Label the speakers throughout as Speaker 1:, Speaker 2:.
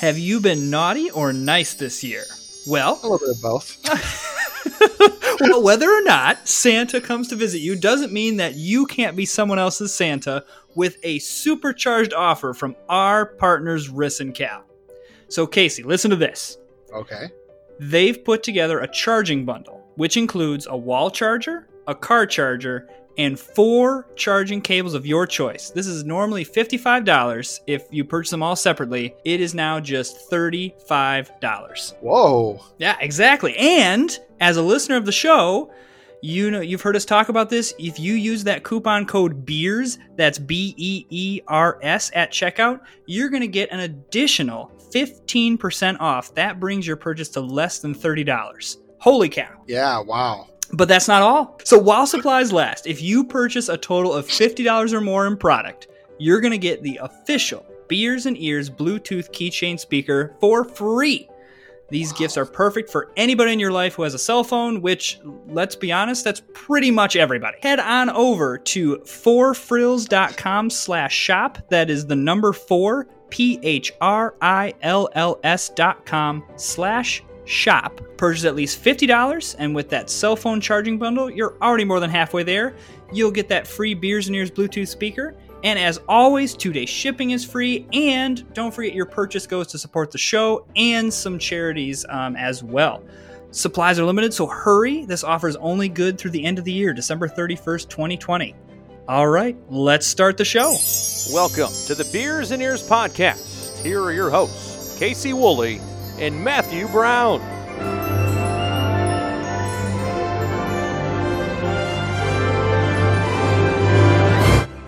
Speaker 1: Have you been naughty or nice this year? Well,
Speaker 2: A little bit of both.
Speaker 1: well, whether or not Santa comes to visit you doesn't mean that you can't be someone else's Santa with a supercharged offer from our partners, Riss and Cal. So, Casey, listen to this.
Speaker 2: Okay.
Speaker 1: They've put together a charging bundle, which includes a wall charger, a car charger, and four charging cables of your choice. This is normally $55 if you purchase them all separately. It is now just $35.
Speaker 2: Whoa.
Speaker 1: Yeah, exactly. And as a listener of the show, you know you've heard us talk about this. If you use that coupon code BEERS, that's B E E R S at checkout, you're going to get an additional 15% off. That brings your purchase to less than $30. Holy cow.
Speaker 2: Yeah, wow.
Speaker 1: But that's not all. So while supplies last, if you purchase a total of $50 or more in product, you're going to get the official Beers and Ears Bluetooth keychain speaker for free. These gifts are perfect for anybody in your life who has a cell phone, which, let's be honest, that's pretty much everybody. Head on over to 4phrills.com slash shop. That is the number four, P-H-R-I-L-L-S dot com slash shop. Purchase at least $50, and with that cell phone charging bundle, you're already more than halfway there. You'll get that free Beers and Ears Bluetooth speaker. And as always, two day shipping is free. And don't forget your purchase goes to support the show and some charities um, as well. Supplies are limited, so hurry. This offer is only good through the end of the year, December 31st, 2020. All right, let's start the show.
Speaker 3: Welcome to the Beers and Ears podcast. Here are your hosts, Casey Woolley and Matthew Brown.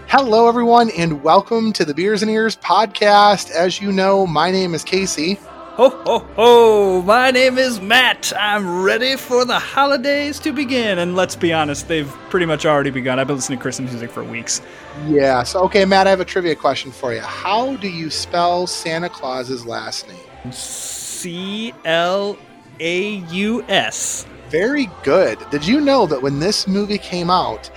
Speaker 2: Hello, everyone, and welcome to the Beers and Ears podcast. As you know, my name is Casey.
Speaker 1: Ho, ho, ho! My name is Matt. I'm ready for the holidays to begin. And let's be honest, they've pretty much already begun. I've been listening to Christmas music for weeks.
Speaker 2: Yeah, so okay, Matt, I have a trivia question for you. How do you spell Santa Claus's last name?
Speaker 1: C L A U S.
Speaker 2: Very good. Did you know that when this movie came out,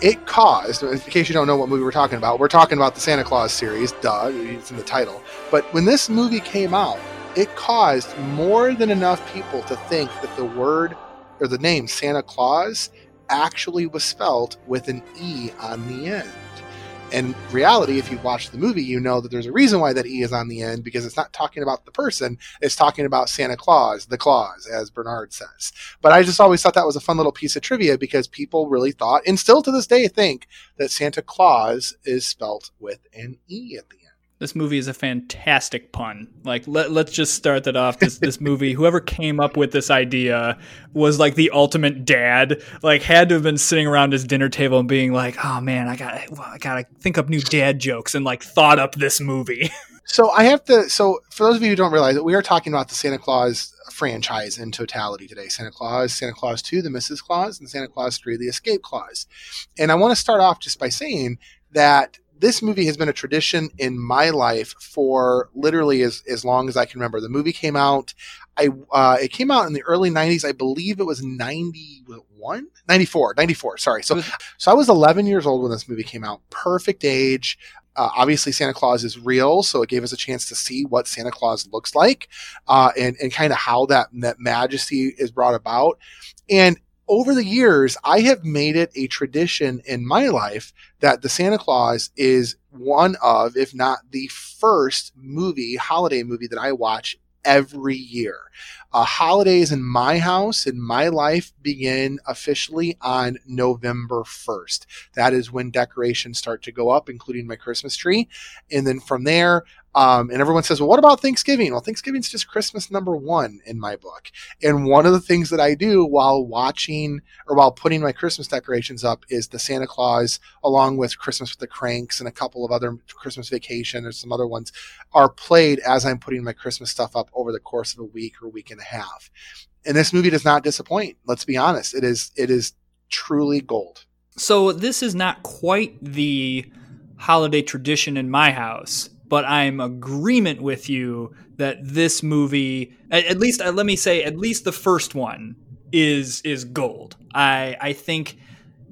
Speaker 2: it caused, in case you don't know what movie we're talking about, we're talking about the Santa Clause series, duh, it's in the title. But when this movie came out, it caused more than enough people to think that the word or the name Santa Claus actually was spelled with an E on the end. In reality, if you watch the movie, you know that there's a reason why that E is on the end because it's not talking about the person, it's talking about Santa Clause, the Clause, as Bernard says. But I just always thought that was a fun little piece of trivia because people really thought, and still to this day think, that Santa Claus is spelt with an E at the end.
Speaker 1: This movie is a fantastic pun. Like let, let's just start that off. This this movie, whoever came up with this idea was like the ultimate dad. Like had to have been sitting around his dinner table and being like, "Oh man, I got to I got to think up new dad jokes," and like thought up this movie.
Speaker 2: So I have to. So for those of you who don't realize it, we are talking about the Santa Clause franchise in totality today. Santa Clause, Santa Clause Two, the Mrs. Clause, and Santa Clause Three, the Escape Clause. And I want to start off just by saying that this movie has been a tradition in my life for literally as, as long as I can remember. The movie came out. I uh, it came out in the early 90s. I believe it was 91, 94, 94. Sorry. So so I was 11 years old when this movie came out. Perfect age. Uh, obviously, Santa Claus is real, so it gave us a chance to see what Santa Claus looks like, uh, and and kind of how that that majesty is brought about. And over the years, I have made it a tradition in my life that the Santa Clause is one of, if not the first movie, holiday movie that I watch every year. Uh, holidays in my house, in my life, begin officially on November 1st. That is when decorations start to go up, including my Christmas tree. And then from there, um, and everyone says, well, what about Thanksgiving? Well, Thanksgiving's just Christmas number one in my book. And one of the things that I do while watching or while putting my Christmas decorations up is the Santa Clause, along with Christmas with the Cranks and a couple of other Christmas Vacation or some other ones, are played as I'm putting my Christmas stuff up over the course of a week or week and a half. And this movie does not disappoint. Let's be honest. It is, it is truly gold.
Speaker 1: So this is not quite the holiday tradition in my house but I'm agreement with you that this movie, at, at least uh, let me say, at least the first one is is gold. I I think,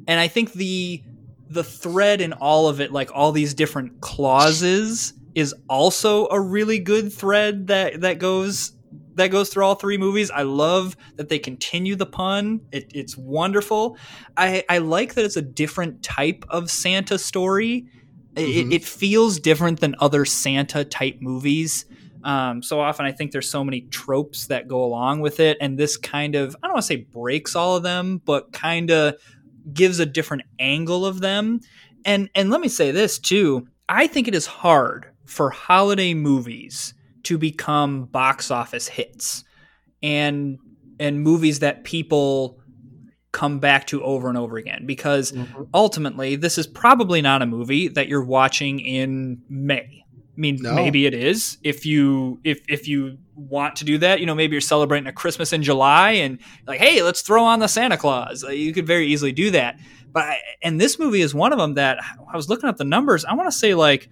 Speaker 1: and I think the the thread in all of it, like all these different clauses, is also a really good thread that that goes that goes through all three movies. I love that they continue the pun. It, it's wonderful. I, I like that it's a different type of Santa story. Mm-hmm. It, it, feels different than other Santa type movies. Um, so often, I think there's so many tropes that go along with it, and this kind of I don't want to say breaks all of them, but kind of gives a different angle of them. And and let me say this too. I think it is hard for holiday movies to become box office hits and and movies that people come back to over and over again because mm-hmm. ultimately this is probably not a movie that you're watching in May. I mean, no. maybe it is if you if if you want to do that. You know, maybe you're celebrating a Christmas in July and like, hey, let's throw on the Santa Clause. You could very easily do that. But I, and this movie is one of them that I was looking up the numbers. I want to say like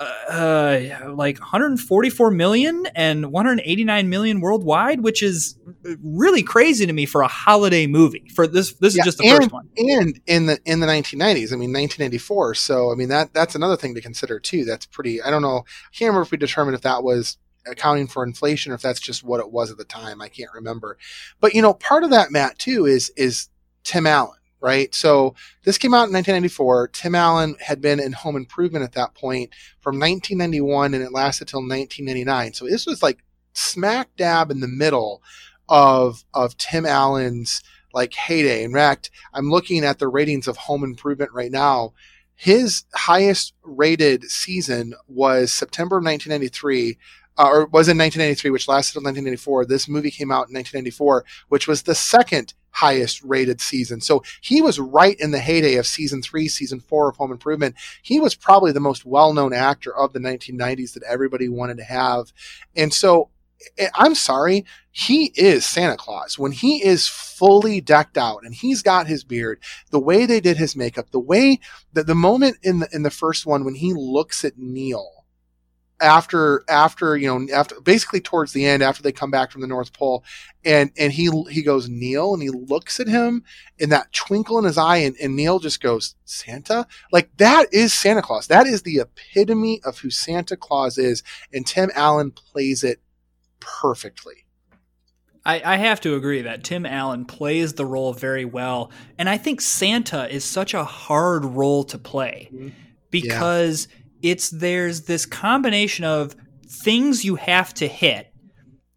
Speaker 1: uh, like 144 million and 189 million worldwide, which is really crazy to me for a holiday movie. For this, this yeah, is just the
Speaker 2: and,
Speaker 1: first one.
Speaker 2: And in the in the 1990s, I mean 1994. So I mean that that's another thing to consider too. That's pretty. I don't know. I can't remember if we determined if that was accounting for inflation or if that's just what it was at the time. I can't remember. But you know, part of that, Matt, too, is is Tim Allen right? So this came out in 1994. Tim Allen had been in Home Improvement at that point from 1991 and it lasted till 1999. So this was like smack dab in the middle of of Tim Allen's like heyday. In fact, I'm looking at the ratings of Home Improvement right now. His highest rated season was September 1993 uh, or was in 1993, which lasted until 1994. This movie came out in 1994, which was the second highest rated season. So he was right in the heyday of season three, season four of Home Improvement. He was probably the most well known actor of the 1990s that everybody wanted to have. And so eh, I'm sorry, he is Santa Claus. When he is fully decked out and he's got his beard, the way they did his makeup, the way that the moment in the in the first one when he looks at Neil after after you know after basically towards the end after they come back from the north pole and and he he goes neil and he looks at him in that twinkle in his eye and, and neil just goes santa like that is santa claus that is the epitome of who santa claus is and tim allen plays it perfectly
Speaker 1: I, I have to agree that Tim Allen plays the role very well. And I think Santa is such a hard role to play mm-hmm. because yeah it's there's this combination of things you have to hit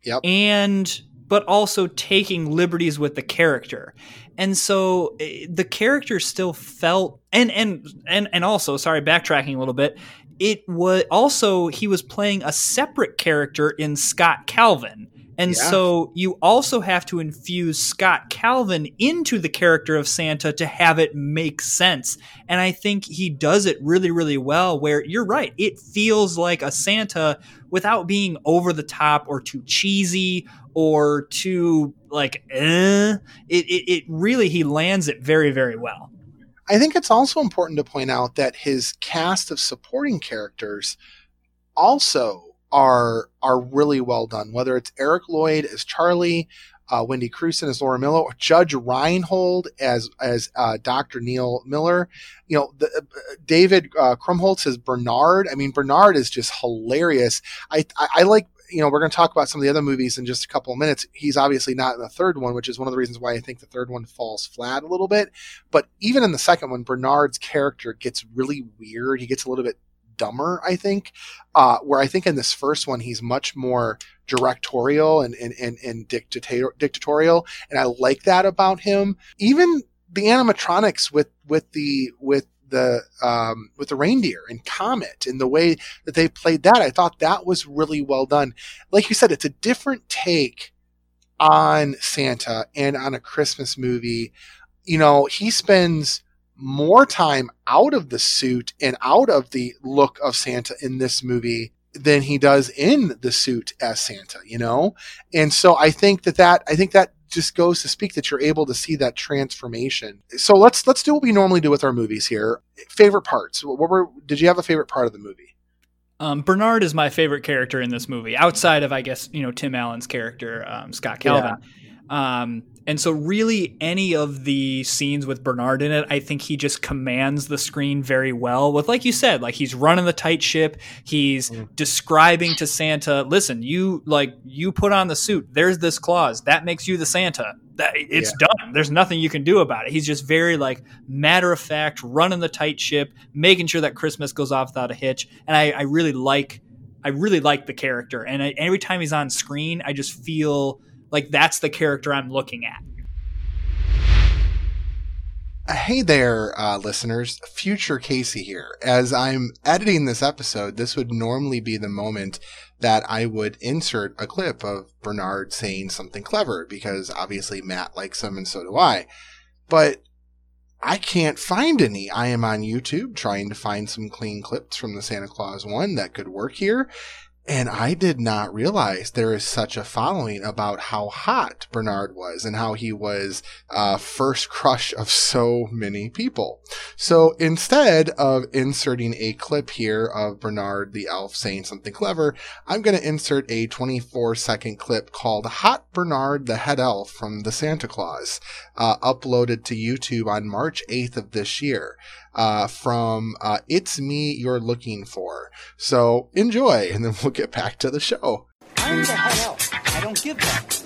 Speaker 2: yep.
Speaker 1: and but also taking liberties with the character and so eh, the character still felt and and and and also sorry backtracking a little bit it was also he was playing a separate character in Scott Calvin and yeah. so you also have to infuse Scott Calvin into the character of Santa to have it make sense. And I think he does it really, really well, where you're right. It feels like a Santa without being over the top or too cheesy or too like, eh. It, it, it really, he lands it very, very well.
Speaker 2: I think it's also important to point out that his cast of supporting characters also are are really well done. Whether it's Eric Lloyd as Charlie, uh, Wendy Crewson as Laura Miller, or Judge Reinhold as as uh, Dr. Neil Miller. You know, the, uh, David uh, Krumholtz as Bernard. I mean, Bernard is just hilarious. I, I, I like. You know, we're going to talk about some of the other movies in just a couple of minutes. He's obviously not in the third one, which is one of the reasons why I think the third one falls flat a little bit. But even in the second one, Bernard's character gets really weird. He gets a little bit dumber, I think. Uh, where I think in this first one, he's much more directorial and, and, and, and dictator, dictatorial. And I like that about him. Even the animatronics with, with the, with the um, with the reindeer and Comet and the way that they played that, I thought that was really well done. Like you said, it's a different take on Santa and on a Christmas movie. You know, he spends more time out of the suit and out of the look of Santa in this movie than he does in the suit as Santa, you know? And so I think that that, I think that just goes to speak that you're able to see that transformation. So let's, let's do what we normally do with our movies here. Favorite parts. What were, did you have a favorite part of the movie?
Speaker 1: Um, Bernard is my favorite character in this movie, outside of I guess you know Tim Allen's character, um, Scott Calvin. Yeah. Um, and so, really, any of the scenes with Bernard in it, I think he just commands the screen very well. With, like you said, like he's running the tight ship. He's mm. describing to Santa, "Listen, you like you put on the suit. There's this clause that makes you the Santa. That it's yeah. done. There's nothing you can do about it." He's just very like matter of fact, running the tight ship, making sure that Christmas goes off without a hitch. And I, I really like, I really like the character. And I, every time he's on screen, I just feel like that's the character I'm looking at.
Speaker 2: Hey there, uh, listeners. Future Casey here. As I'm editing this episode, this would normally be the moment that I would insert a clip of Bernard saying something clever because obviously Matt likes him and so do I. But I can't find any. I am on YouTube trying to find some clean clips from the Santa Clause one that could work here. And I did not realize there is such a following about how hot Bernard was and how he was uh, first crush of so many people. So instead of inserting a clip here of Bernard the elf saying something clever, I'm going to insert a 24 second clip called Hot Bernard the Head Elf from the Santa Clause, uh, uploaded to YouTube on March 8th of this year uh, from uh, It's Me You're Looking For. So enjoy, and then we'll get back to the show. I'm the head elf. I don't give that.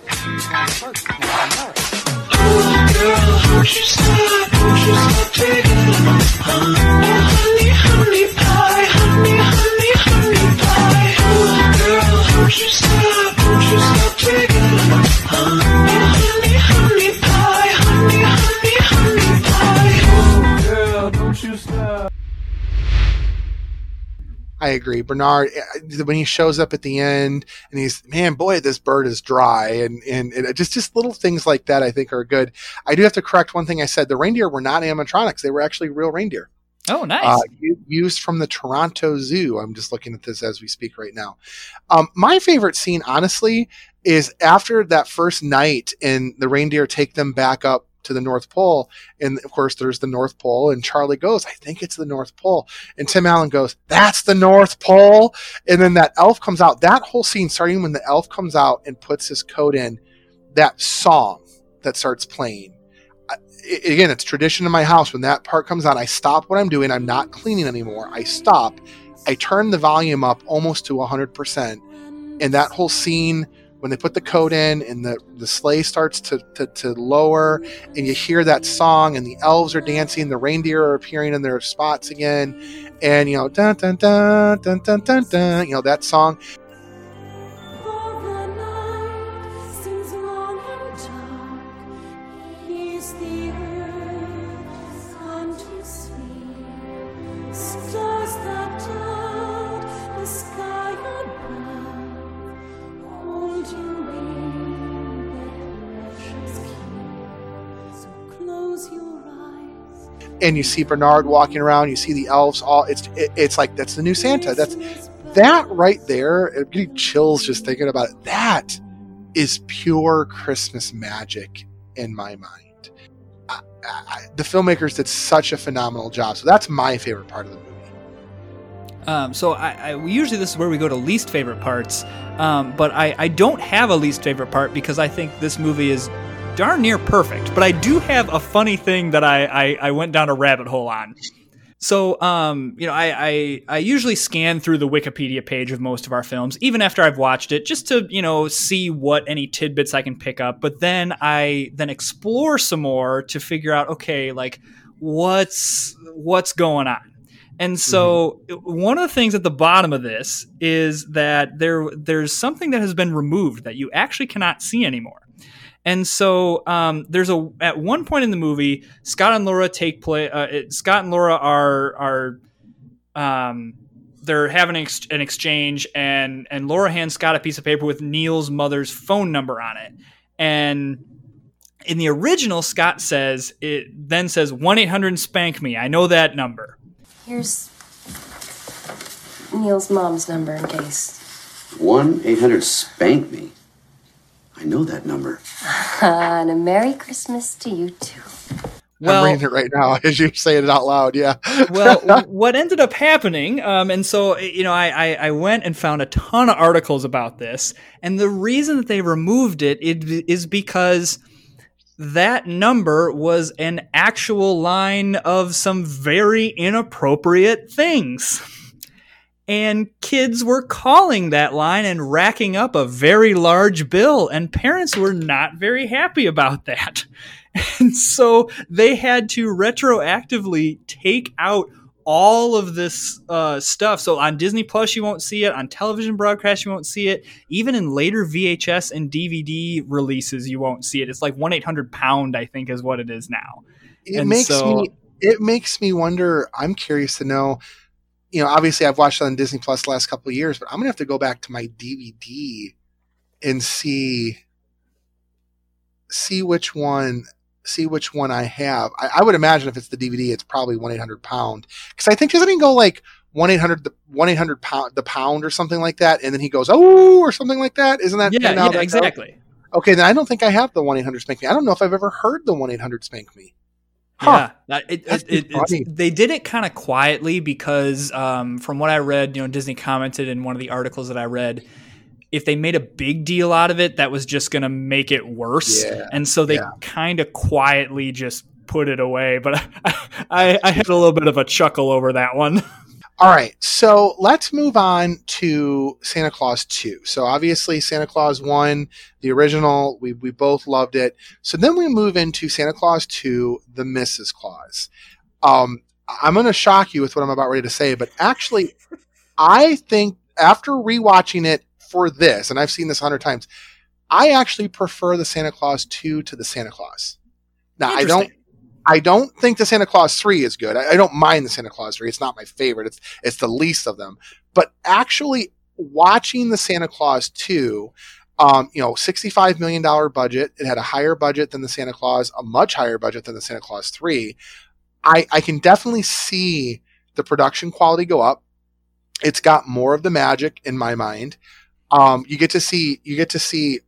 Speaker 2: Oh, girl, won't you stop? Won't you stop taking Oh, honey, honey honey, I agree. Bernard, eh, when he shows up at the end and he's, man, boy, this bird is dry. And, and, and, just, just little things like that I think are good. I do have to correct one thing I said. The reindeer were not animatronics. They were actually real reindeer.
Speaker 1: Oh, nice. Uh,
Speaker 2: used from the Toronto Zoo. I'm just looking at this as we speak right now. Um, my favorite scene, honestly, is after that first night and the reindeer take them back up to the North Pole. And of course, there's the North Pole. And Charlie goes, I think it's the North Pole. And Tim Allen goes, That's the North Pole. And then that elf comes out. That whole scene, starting when the elf comes out and puts his coat in, that song that starts playing. Again, it's tradition in my house. When that part comes on, I stop what I'm doing. I'm not cleaning anymore. I stop. I turn the volume up almost to 100%. And that whole scene when they put the code in and the, the sleigh starts to, to, to, lower and you hear that song and the elves are dancing, the reindeer are appearing in their spots again, and you know, dun dun dun dun dun dun dun, you know, that song. And you see Bernard walking around. You see the elves. All it's it, it's like that's the new Santa. That's that right there. It getting chills just thinking about it. That is pure Christmas magic in my mind. I, I, the filmmakers did such a phenomenal job. So that's my favorite part of the movie.
Speaker 1: Um, so I, I, usually this is where we go to least favorite parts, um, but I, I don't have a least favorite part because I think this movie is darn near perfect. But I do have a funny thing that I, I, I went down a rabbit hole on. So, um, you know, I, I, I usually scan through the Wikipedia page of most of our films, even after I've watched it, just to you know see what any tidbits I can pick up. But then I then explore some more to figure out, okay, like what's what's going on. And so mm-hmm. one of the things at the bottom of this is that there there's something that has been removed that you actually cannot see anymore. And so um, there's a at one point in the movie, Scott and Laura take play. Uh, it, Scott and Laura are are um, they're having an, ex- an, exchange, and and Laura hands Scott a piece of paper with Neil's mother's phone number on it, and in the original, Scott says it then says one eight hundred spank me. I know that number.
Speaker 4: Here's Neil's mom's number in case.
Speaker 5: One eight hundred spank me. I know that number.
Speaker 4: and a Merry Christmas to you too.
Speaker 1: Well,
Speaker 2: I'm reading it right now as you're saying it out loud. Yeah.
Speaker 1: well, what ended up happening, um, and so you know, I, I, I went and found a ton of articles about this, and the reason that they removed it, it is because that number was an actual line of some very inappropriate things. And kids were calling that line and racking up a very large bill, and parents were not very happy about that. And so they had to retroactively take out all of this uh, stuff. So on Disney Plus, you won't see it. On television broadcast, you won't see it. Even in later VHS and DVD releases, you won't see it. It's like one eight hundred pound, I think, is what it is now.
Speaker 2: It
Speaker 1: And
Speaker 2: makes
Speaker 1: so-
Speaker 2: me. It makes me wonder. I'm curious to know. You know, obviously, I've watched on Disney Plus the last couple of years, but I'm gonna have to go back to my DVD and see see which one see which one I have. I, I would imagine if it's the DVD, it's probably one eight hundred pound because I think doesn't he go like one eight hundred the one eight hundred pound the pound or something like that, and then he goes oh or something like that. Isn't that
Speaker 1: yeah, yeah,
Speaker 2: that goes?
Speaker 1: exactly.
Speaker 2: Okay, then I don't think I have the one eight hundred spank me. I don't know if I've ever heard the one eight hundred spank me. Huh.
Speaker 1: Yeah, it, it, it, they did it kind of quietly because, um, from what I read, you know, Disney commented in one of the articles that I read, if they made a big deal out of it, that was just going to make it worse,
Speaker 2: Yeah,
Speaker 1: and so they
Speaker 2: yeah.
Speaker 1: kind of quietly just put it away. But I, I, I had a little bit of a chuckle over that one.
Speaker 2: All right, so let's move on to Santa Clause 2. So obviously Santa Clause 1, the original, we, we both loved it. So then we move into Santa Clause 2, the Mrs. Clause. Um, I'm going to shock you with what I'm about ready to say, but actually, I think after rewatching it for this, and I've seen this hundred times, I actually prefer the Santa Clause 2 to the Santa Clause. Now, I don't. I don't think the Santa Clause 3 is good. I, I don't mind the Santa Clause 3. It's not my favorite. It's it's the least of them. But actually watching the Santa Clause 2, um, you know, $65 million budget. It had a higher budget than the Santa Clause, a much higher budget than the Santa Clause 3. I, I can definitely see the production quality go up. It's got more of the magic in my mind. Um, you get to see you get to see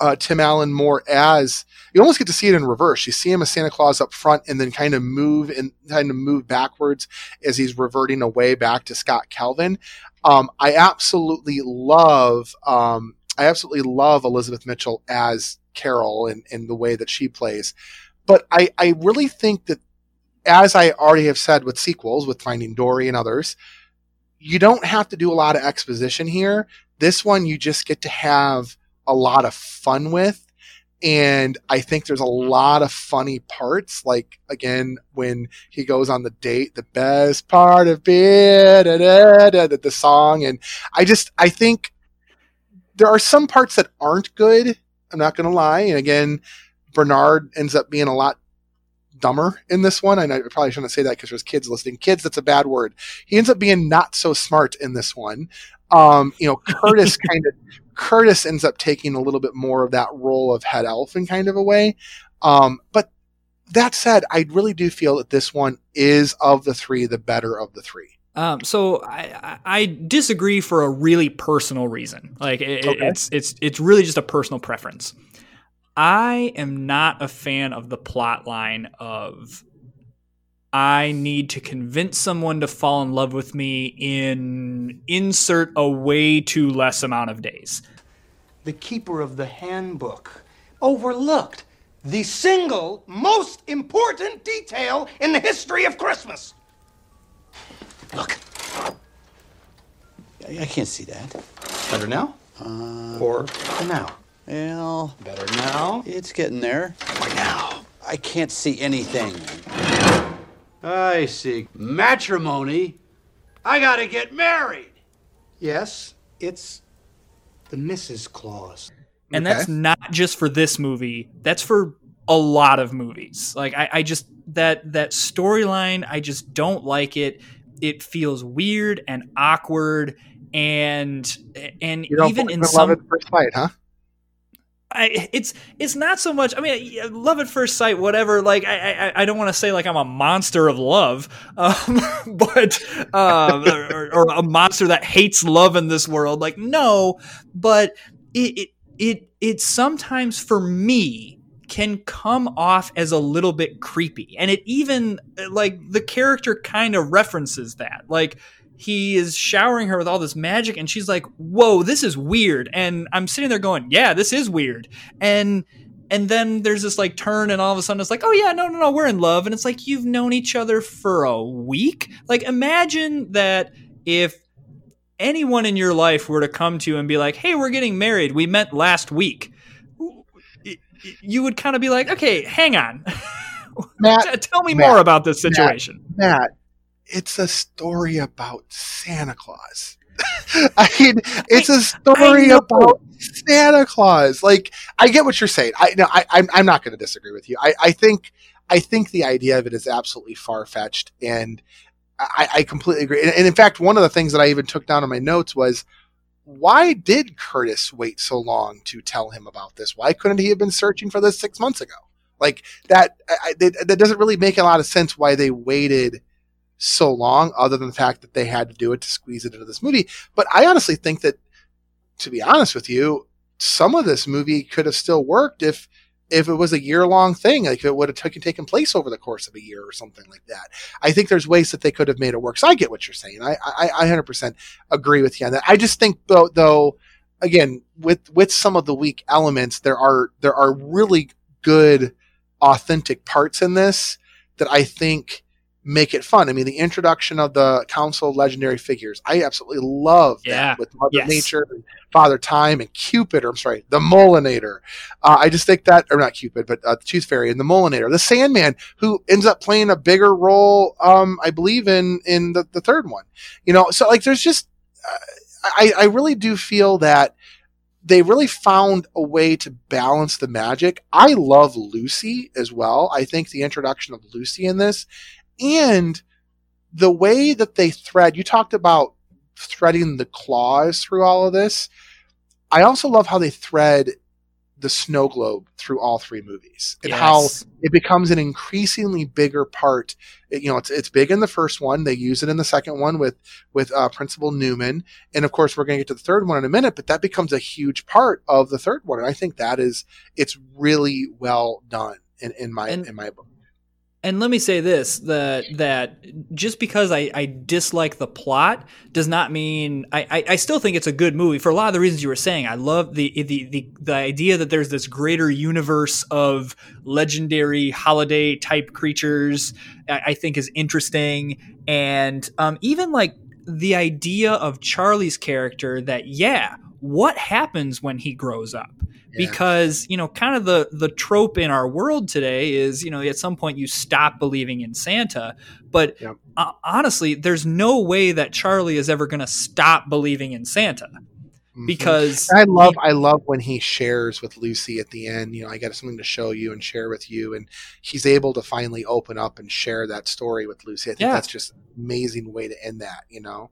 Speaker 2: uh, Tim Allen more as you almost get to see it in reverse. You see him as Santa Claus up front, and then kind of move and kind of move backwards as he's reverting away back to Scott Calvin. Um, I absolutely love, um, I absolutely love Elizabeth Mitchell as Carol and, and the way that she plays. But I, I really think that, as I already have said with sequels, with Finding Dory and others, you don't have to do a lot of exposition here. This one, you just get to have a lot of fun with and I think there's a lot of funny parts. Like again, when he goes on the date, the best part of da, the song, and I just I think there are some parts that aren't good. I'm not going to lie. And again, Bernard ends up being a lot dumber in this one. And I probably shouldn't say that because there's kids listening. Kids, that's a bad word. He ends up being not so smart in this one. Um, you know, Curtis kind of Curtis ends up taking a little bit more of that role of head elf in kind of a way. Um, but that said, I really do feel that this one is of the three the better of the three.
Speaker 1: Um, so I, I disagree for a really personal reason. Like it,
Speaker 2: Okay.
Speaker 1: it's it's it's really just a personal preference. I am not a fan of the plot line of I need to convince someone to fall in love with me in insert a way too less amount of days.
Speaker 6: the keeper of the handbook overlooked the single most important detail in the history of Christmas. Look.
Speaker 7: I I can't see that.
Speaker 6: Better now? Uh, or now?
Speaker 7: Well,
Speaker 6: Better now?
Speaker 7: it's getting there.
Speaker 6: Or now?
Speaker 7: I can't see anything.
Speaker 8: I see. Matrimony? I gotta get married.
Speaker 6: Yes, it's the Mrs. Clause.
Speaker 1: And that's not just for this movie. That's for a lot of movies. Like I, I just that that storyline, I just don't like it. It feels weird and awkward, and and
Speaker 2: You don't
Speaker 1: even in
Speaker 2: in
Speaker 1: some,
Speaker 2: love at first fight, huh?
Speaker 1: I, it's it's not so much. I mean, love at first sight, whatever. Like, I I, I don't want to say like I'm a monster of love, um, but um, or, or a monster that hates love in this world. Like, no, but it it it, it sometimes for me can come off as a little bit creepy. And it even, like, the character kind of references that. Like, he is showering her with all this magic, and she's like, Whoa, this is weird. And I'm sitting there going, Yeah, this is weird. And and then there's this like turn and all of a sudden it's like oh yeah no no no we're in love. And it's like you've known each other for a week? Like imagine that if anyone in your life were to come to you and be like hey we're getting married. We met last week. You would kind of be like okay hang on.
Speaker 2: Matt,
Speaker 1: tell me
Speaker 2: Matt,
Speaker 1: more about this situation.
Speaker 2: Matt, Matt, it's a story about Santa Claus. I mean, it's a story about Santa Claus. Like, I get what you're saying. I no, I, I'm I'm not going to disagree with you. I, I think I think the idea of it is absolutely far fetched, and I, I completely agree. And, and in fact, one of the things that I even took down in my notes was why did Curtis wait so long to tell him about this? Why couldn't he have been searching for this six months ago? Like that, I, that doesn't really make a lot of sense. Why they waited so long, other than the fact that they had to do it to squeeze it into this movie. But I honestly think that, to be honest with you, some of this movie could have still worked if if it was a year long thing, like if it would have taken taken place over the course of a year or something like that. I think there's ways that they could have made it work. So I get what you're saying. I I, I 100% agree with you on that. I just think though though again with with some of the weak elements, there are there are really good authentic parts in this that I think make it fun. I mean, the introduction of the Council of Legendary Figures, I absolutely love
Speaker 1: yeah.
Speaker 2: that with Mother
Speaker 1: yes.
Speaker 2: Nature and Father Time and Cupid, or I'm sorry, the Molinator. Uh, I just think that, or not Cupid, but uh, the Tooth Fairy and the Molinator, the Sandman, who ends up playing a bigger role, um, I believe in in the, the third one. You know, so like there's just, uh, I I really do feel that they really found a way to balance the magic. I love Lucy as well. I think the introduction of Lucy in this and the way that they thread, you talked about threading the clause through all of this. I also love how they thread the snow globe through all three movies and
Speaker 1: Yes.
Speaker 2: how it becomes an increasingly bigger part. You know, it's it's big in the first one. They use it in the second one with with uh, Principal Newman, and of course we're going to get to the third one in a minute. But that becomes a huge part of the third one, and I think that is it's really well done in, in my
Speaker 1: And-
Speaker 2: in my book.
Speaker 1: And let me say this: that that just because I, I dislike the plot does not mean I, I, I still think it's a good movie for a lot of the reasons you were saying. I love the the the, the idea that there's this greater universe of legendary holiday type creatures. I, I think is interesting, and um, even like the idea of Charlie's character. That yeah, what happens when he grows up?
Speaker 2: Yeah.
Speaker 1: because you know kind of the the trope in our world today is you know at some point you stop believing in santa but uh, honestly there's no way that charlie is ever going to stop believing in santa
Speaker 2: Mhm.
Speaker 1: because
Speaker 2: I love I love when he shares with Lucy at the end, you know, I got something to show you and share with you and he's able to finally open up and share that story with Lucy. I think
Speaker 1: Yeah.
Speaker 2: that's just amazing way to end that, you know.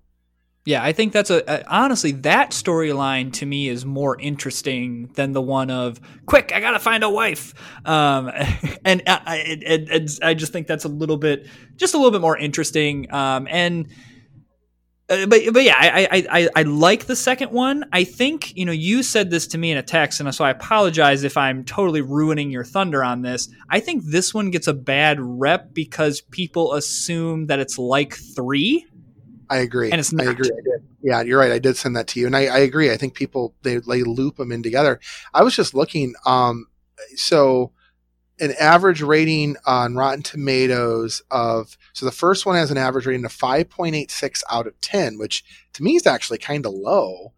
Speaker 1: Yeah i think that's a, a honestly that storyline to me is more interesting than the one of quick i gotta find a wife um, and I, I, it, it, I just think that's a little bit just a little bit more interesting um, and Uh, but but yeah, I, I I I like the second one. I think you know you said this to me in a text, and so I apologize if I'm totally ruining your thunder on this. I think this one gets a bad rep because people assume that it's like three,
Speaker 2: I agree.
Speaker 1: and it's
Speaker 2: I
Speaker 1: not.
Speaker 2: agree. I did. Yeah, you're right. I did send that to you, and I, I agree. I think people they they loop them in together. I was just looking. Um, so an average rating on Rotten Tomatoes of so the first one has an average rating of five point eight six out of ten, which to me is actually kind of low.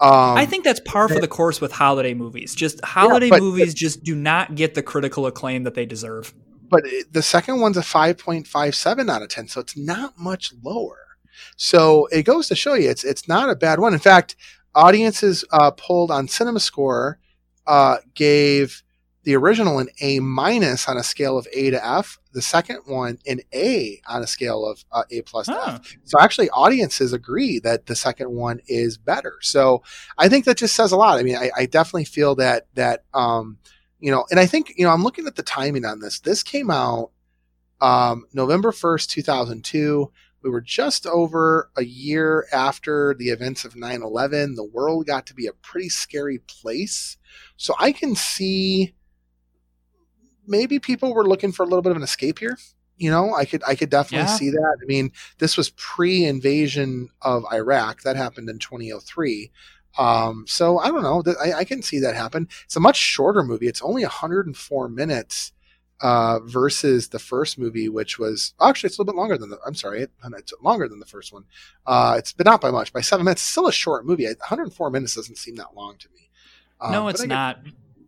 Speaker 2: Um,
Speaker 1: I think that's par for the course with holiday movies. Just holiday
Speaker 2: but-
Speaker 1: movies just do not get the critical acclaim that they deserve.
Speaker 2: but the second one's a 5.57 out of 10 so it's not much lower so it goes to show you it's it's not a bad one. In fact audiences uh, polled on cinema score uh, gave the original an a minus on a scale of a to f the second one an a on a scale of uh, a plus to f. So actually audiences agree that the second one is better. So i think that just says a lot. I mean i, I definitely feel that that um, you know, and I think, you know, I'm looking at the timing on this. This came out um, November 1st, 2002. We were just over a year after the events of 9 11. The world got to be a pretty scary place. So I can see maybe people were looking for a little bit of an escape here. You know, I could I could definitely
Speaker 1: Yeah.
Speaker 2: see that. I mean, this was pre-invasion of Iraq. That happened in 2003. Um, so I don't know. I, I can see that happen. It's a much shorter movie. It's only 104 minutes uh, versus the first movie, which was actually it's a little bit longer than the. I'm sorry, it, it's longer than the first one. Uh, it's but not by much, by seven minutes. Still a short movie. 104 minutes doesn't seem that long to me. Um,
Speaker 1: no, it's not.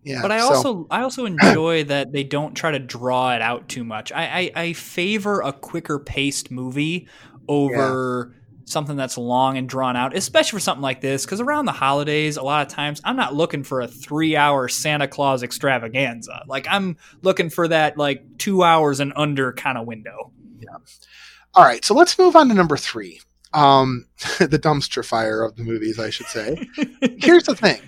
Speaker 2: Yeah,
Speaker 1: but I
Speaker 2: so-
Speaker 1: also I also enjoy that they don't try to draw it out too much. I I, I favor a quicker paced movie over something that's long and drawn out, especially for something like this. Because around the holidays, a lot of times I'm not looking for a three hour Santa Claus extravaganza. Like I'm looking for that like two hours and under kind of window. Yeah.
Speaker 2: All right, so let's move on to number three. Um, the dumpster fire of the movies, I should say. Here's the thing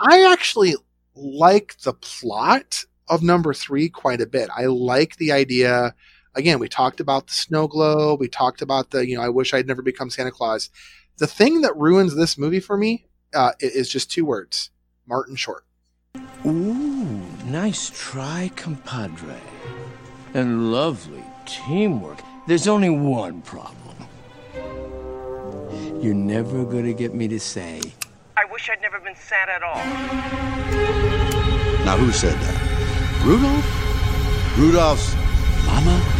Speaker 2: I actually like the plot of number three quite a bit. I like the idea. Again, we talked about the snow globe. We talked about the, you know, I wish I'd never become Santa Claus. The thing that ruins this movie for me uh, is just two words Martin Short.
Speaker 9: Ooh, nice try, compadre. And lovely teamwork. There's only one problem. You're never gonna get me to say,
Speaker 10: I wish I'd never been Santa at all.
Speaker 8: Now, who said that? Rudolph? Rudolph's mama?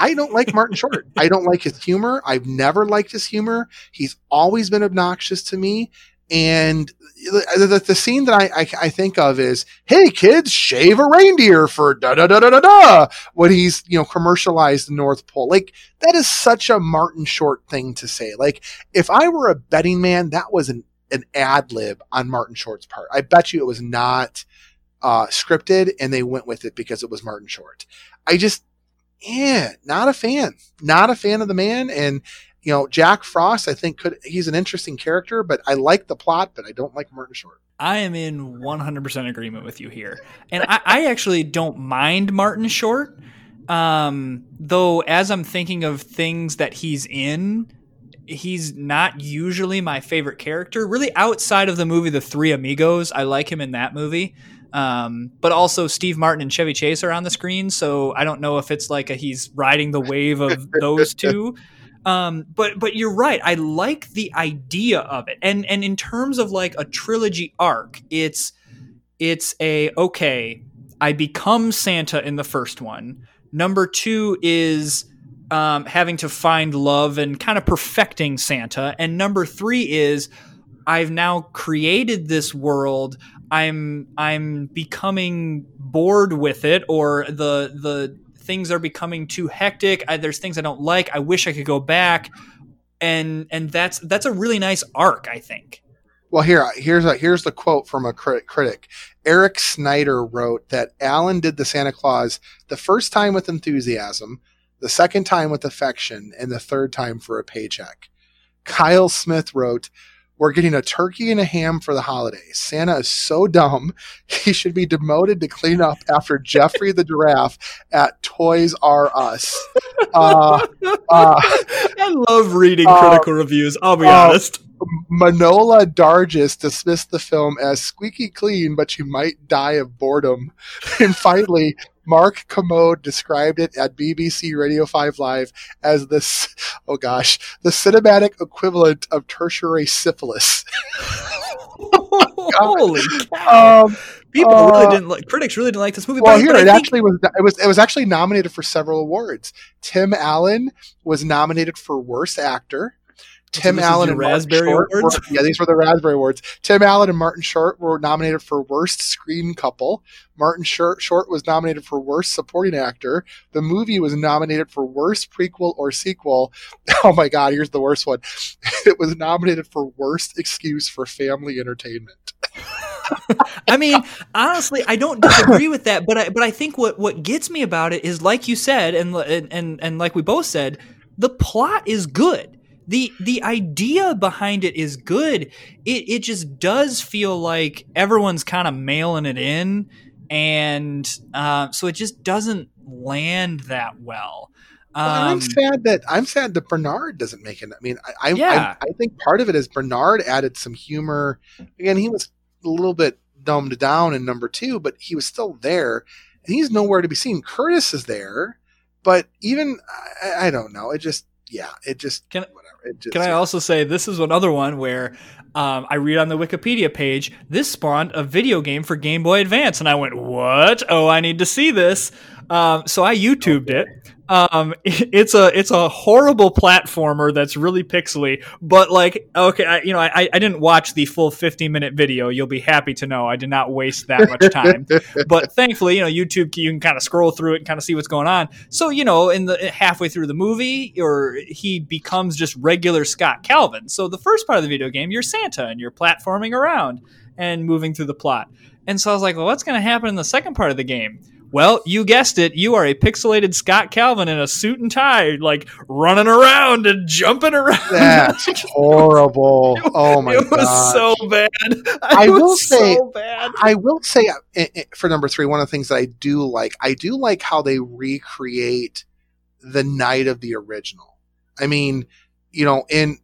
Speaker 2: I don't like Martin Short. I don't like his humor. I've never liked his humor. He's always been obnoxious to me. And the, the, the scene that I, I, I think of is, hey kids, shave a reindeer for da da da da da da when he's you know commercialized the North Pole. Like that is such a Martin Short thing to say. Like if I were a betting man, that was an an ad lib on Martin Short's part. I bet you it was not uh, scripted, and they went with it because it was Martin Short. I just yeah, not a fan. Not a fan of the man. And, you know, Jack Frost, I think could he's an interesting character, but I like the plot, but I don't like Martin Short.
Speaker 1: I am in 100% agreement with you here. And I, I actually don't mind Martin Short. Um, though, as I'm thinking of things that he's in, he's not usually my favorite character. Really, outside of the movie The Three Amigos, I like him in that movie. Um, but also, Steve Martin and Chevy Chase are on the screen, so I don't know if it's like a, he's riding the wave of those two. Um, but but you're right. I like the idea of it, and and in terms of like a trilogy arc, it's it's a okay. I become Santa in the first one. Number two is um, having to find love and kind of perfecting Santa, and number three is I've now created this world. I'm I'm becoming bored with it, or the the things are becoming too hectic. I, there's things I don't like. I wish I could go back, and and that's that's a really nice arc. I think.
Speaker 2: Well, here here's a here's the quote from a crit- critic. Eric Snider wrote that Allen did the Santa Clause the first time with enthusiasm, the second time with affection, and the third time for a paycheck. Kyle Smith wrote, We're getting a turkey and a ham for the holidays. Santa is so dumb, he should be demoted to clean up after Geoffrey the giraffe at Toys R Us. Uh, uh,
Speaker 1: I love reading
Speaker 2: Uh,
Speaker 1: critical reviews. I'll be
Speaker 2: uh,
Speaker 1: honest.
Speaker 2: Manohla Dargis dismissed the film as squeaky clean, but you might die of boredom. And finally, Mark Kermode described it at BBC Radio 5 Live as this, oh gosh, the cinematic equivalent of tertiary syphilis.
Speaker 1: Holy cow!
Speaker 2: Um,
Speaker 1: People
Speaker 2: uh,
Speaker 1: really didn't like. Critics really didn't like this movie.
Speaker 2: well,
Speaker 1: but,
Speaker 2: here
Speaker 1: but
Speaker 2: it
Speaker 1: think-
Speaker 2: actually was. It was. It was actually nominated for several awards. Tim Allen was nominated for worst actor. Tim
Speaker 1: is
Speaker 2: Allen and Martin
Speaker 1: Raspberry
Speaker 2: Short
Speaker 1: Awards?
Speaker 2: were- yeah, these were the Raspberry Awards. Tim Allen and Martin Short were nominated for worst screen couple. Martin Short, Short was nominated for worst supporting actor. The movie was nominated for worst prequel or sequel. Oh my God! Here's the worst one. It was nominated for worst excuse for family entertainment.
Speaker 1: I mean, honestly, I don't disagree with that, but I but I think what what gets me about it is like you said, and and, and like we both said, the plot is good. The The idea behind it is good. It it just does feel like everyone's kind of mailing it in, and uh, so it just doesn't land that well.
Speaker 2: Well, I'm
Speaker 1: Um,
Speaker 2: sad that I'm sad that Bernard doesn't make it. I mean, I I,
Speaker 1: Yeah.
Speaker 2: I I think part of it is Bernard added some humor. Again, he was a little bit dumbed down in number two, but he was still there, and he's nowhere to be seen. Curtis is there, but even I, I don't know. It just yeah, it just
Speaker 1: Can-
Speaker 2: just,
Speaker 1: Can I also say this is another one where um, I read on the Wikipedia page this spawned a video game for Game Boy Advance, and I went, "What? Oh, I need to see this." Um, so I YouTubed it. Um, it's a it's a horrible platformer that's really pixely, but like okay, I, you know, I I didn't watch the full 15 minute video. You'll be happy to know I did not waste that much time. but thankfully, you know, YouTube you can kind of scroll through it and kind of see what's going on. So you know, in the halfway through the movie, or he becomes just regular Scott Calvin. So the first part of the video game, you're Santa and you're platforming around and moving through the plot. And so I was like, well, what's going to happen in the second part of the game? Well, you guessed it. You are a pixelated Scott Calvin in a suit and tie, like running around and jumping around.
Speaker 2: That's horrible. Oh my god,
Speaker 1: it was
Speaker 2: god!
Speaker 1: so bad.
Speaker 2: I
Speaker 1: It was
Speaker 2: will say-
Speaker 1: so bad.
Speaker 2: I will say uh, eh, eh, for number three, one of the things that I do like, I do like how they recreate the night of the original. I mean, you know, in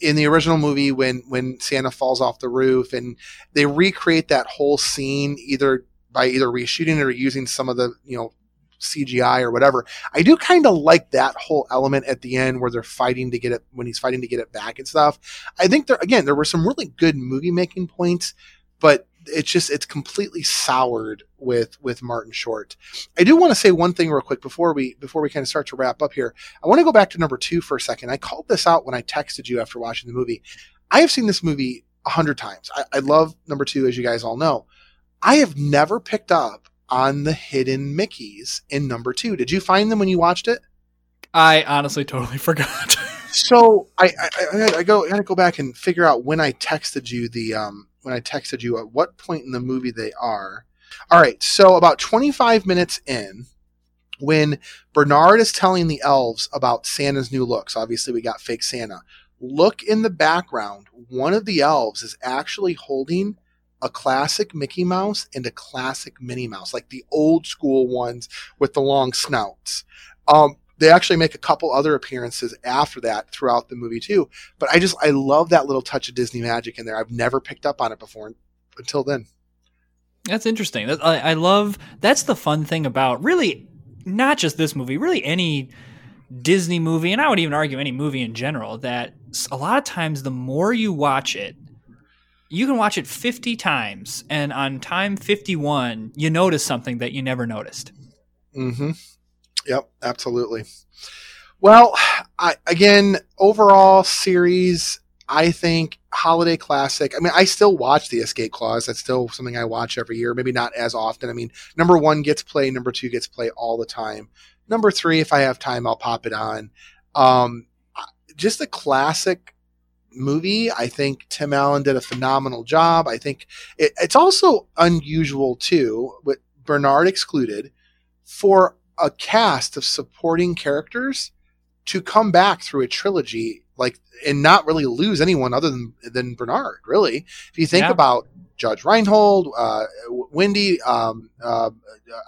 Speaker 2: in the original movie, when when Santa falls off the roof, and they recreate that whole scene either by either reshooting it or using some of the you know CGI or whatever. I do kind of like that whole element at the end where they're fighting to get it when he's fighting to get it back and stuff. I think there again there were some really good movie making points, but it's just it's completely soured with with Martin Short. I do want to say one thing real quick before we before we kind of start to wrap up here. I want to go back to number two for a second. I called this out when I texted you after watching the movie. I have seen this movie a hundred times. I, I love number two, as you guys all know. I have never picked up on the hidden Mickeys in number two. Did you find them when you watched it?
Speaker 1: I honestly totally forgot.
Speaker 2: So I I, I, go I gotta go back and figure out when I texted you the um when I texted you at what point in the movie they are. All right, so about 25 minutes in, when Bernard is telling the elves about Santa's new looks, obviously we got fake Santa. Look in the background. One of the elves is actually holding a classic Mickey Mouse and a classic Minnie Mouse, like the old school ones with the long snouts. Um, they actually make a couple other appearances after that throughout the movie too. But I just I love that little touch of Disney magic in there. I've never picked up on it before until then.
Speaker 1: That's interesting. I, I love. That's the fun thing about really not just this movie, really any Disney movie, and I would even argue any movie in general. That a lot of times, the more you watch it, you can watch it fifty times, and on time fifty-one, you notice something that you never noticed.
Speaker 2: Mm-hmm. Yep, absolutely. Well, I, again, overall series, I think holiday classic. I mean, I still watch the Escape Clause. That's still something I watch every year. Maybe not as often. I mean, number one gets play, number two gets play all the time. Number three, if I have time, I'll pop it on. Um, just a classic movie. I think Tim Allen did a phenomenal job. I think it, it's also unusual too, with Bernard excluded, for a cast of supporting characters to come back through a trilogy like and not really lose anyone other than than Bernard. Really, if you think
Speaker 1: Yeah.
Speaker 2: about Judge Reinhold, uh, Wendy, um, uh,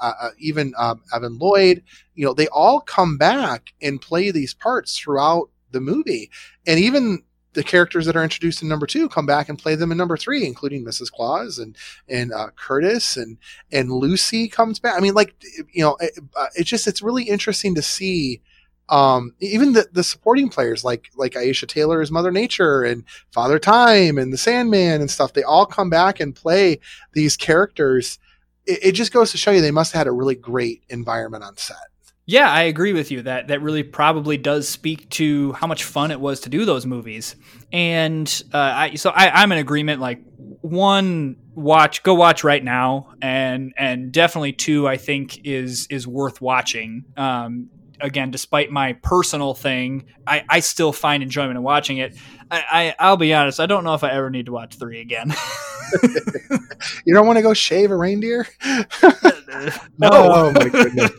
Speaker 2: uh, uh, even um, Eric Lloyd, you know, they all come back and play these parts throughout the movie, and even the characters that are introduced in number two come back and play them in number three, including Mrs. Claus and and uh, Curtis and and Lucy comes back. I mean, like you know, it, uh, it's just it's really interesting to see. Um, even the, the supporting players like like Aisha Tyler as Mother Nature and Father Time and the Sandman and stuff, they all come back and play these characters. It, it just goes to show you they must have had a really great environment on set.
Speaker 1: Yeah, I agree with you. That that really probably does speak to how much fun it was to do those movies. And uh, I so I, I'm in agreement. Like one, watch go watch right now, and and definitely two, I think is is worth watching. Um, again, despite my personal thing, I, I still find enjoyment in watching it. I, I I'll be honest, I don't know if I ever need to watch three again.
Speaker 2: You don't want to go shave a reindeer?
Speaker 1: no.
Speaker 2: Oh my goodness.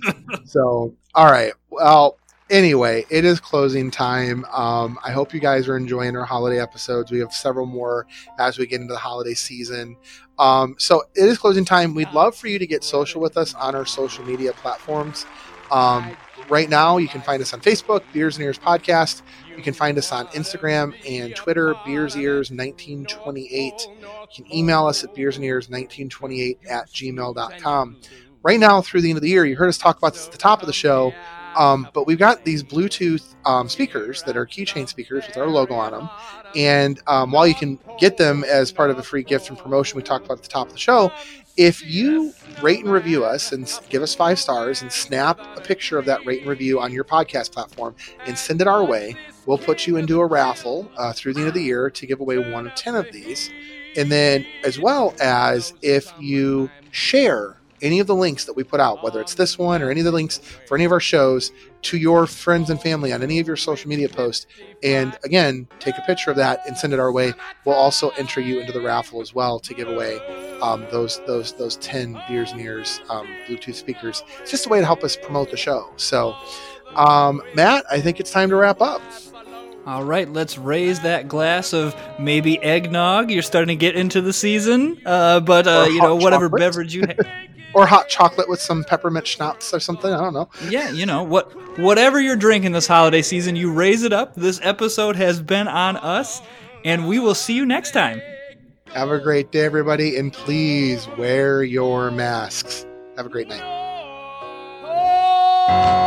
Speaker 2: so, all right. Well, anyway, it is closing time. Um, I hope you guys are enjoying our holiday episodes. We have several more as we get into the holiday season. Um, so it is closing time. We'd love for you to get social with us on our social media platforms. Um, right now, you can find us on Facebook, Beers and Ears Podcast. You can find us on Instagram and Twitter, Beers Ears 1928. You can email us at Beers and Ears 1928 at gmail.com. Right now, through the end of the year, you heard us talk about this at the top of the show. Um, but we've got these Bluetooth um, speakers that are keychain speakers with our logo on them. And um, while you can get them as part of a free gift and promotion we talked about at the top of the show, if you rate and review us and give us five stars and snap a picture of that rate and review on your podcast platform and send it our way, we'll put you into a raffle uh, through the end of the year to give away one of 10 of these. And then, as well as if you share any of the links that we put out, whether it's this one or any of the links for any of our shows, to your friends and family on any of your social media posts. And again, take a picture of that and send it our way. We'll also enter you into the raffle as well to give away um, those those those ten beers and ears um, Bluetooth speakers. It's just a way to help us promote the show. So, um, Matt, I think it's time to wrap up.
Speaker 1: All right, let's raise that glass of maybe eggnog. You're starting to get into the season, uh, but uh, you know whatever
Speaker 2: chocolate.
Speaker 1: beverage you have
Speaker 2: or hot chocolate with some peppermint schnapps or something. I don't know.
Speaker 1: Yeah, you know what? Whatever you're drinking this holiday season, you raise it up. This episode has been on us, and we will see you next time.
Speaker 2: Have a great day, everybody, and please wear your masks. Have a great night. Oh, oh.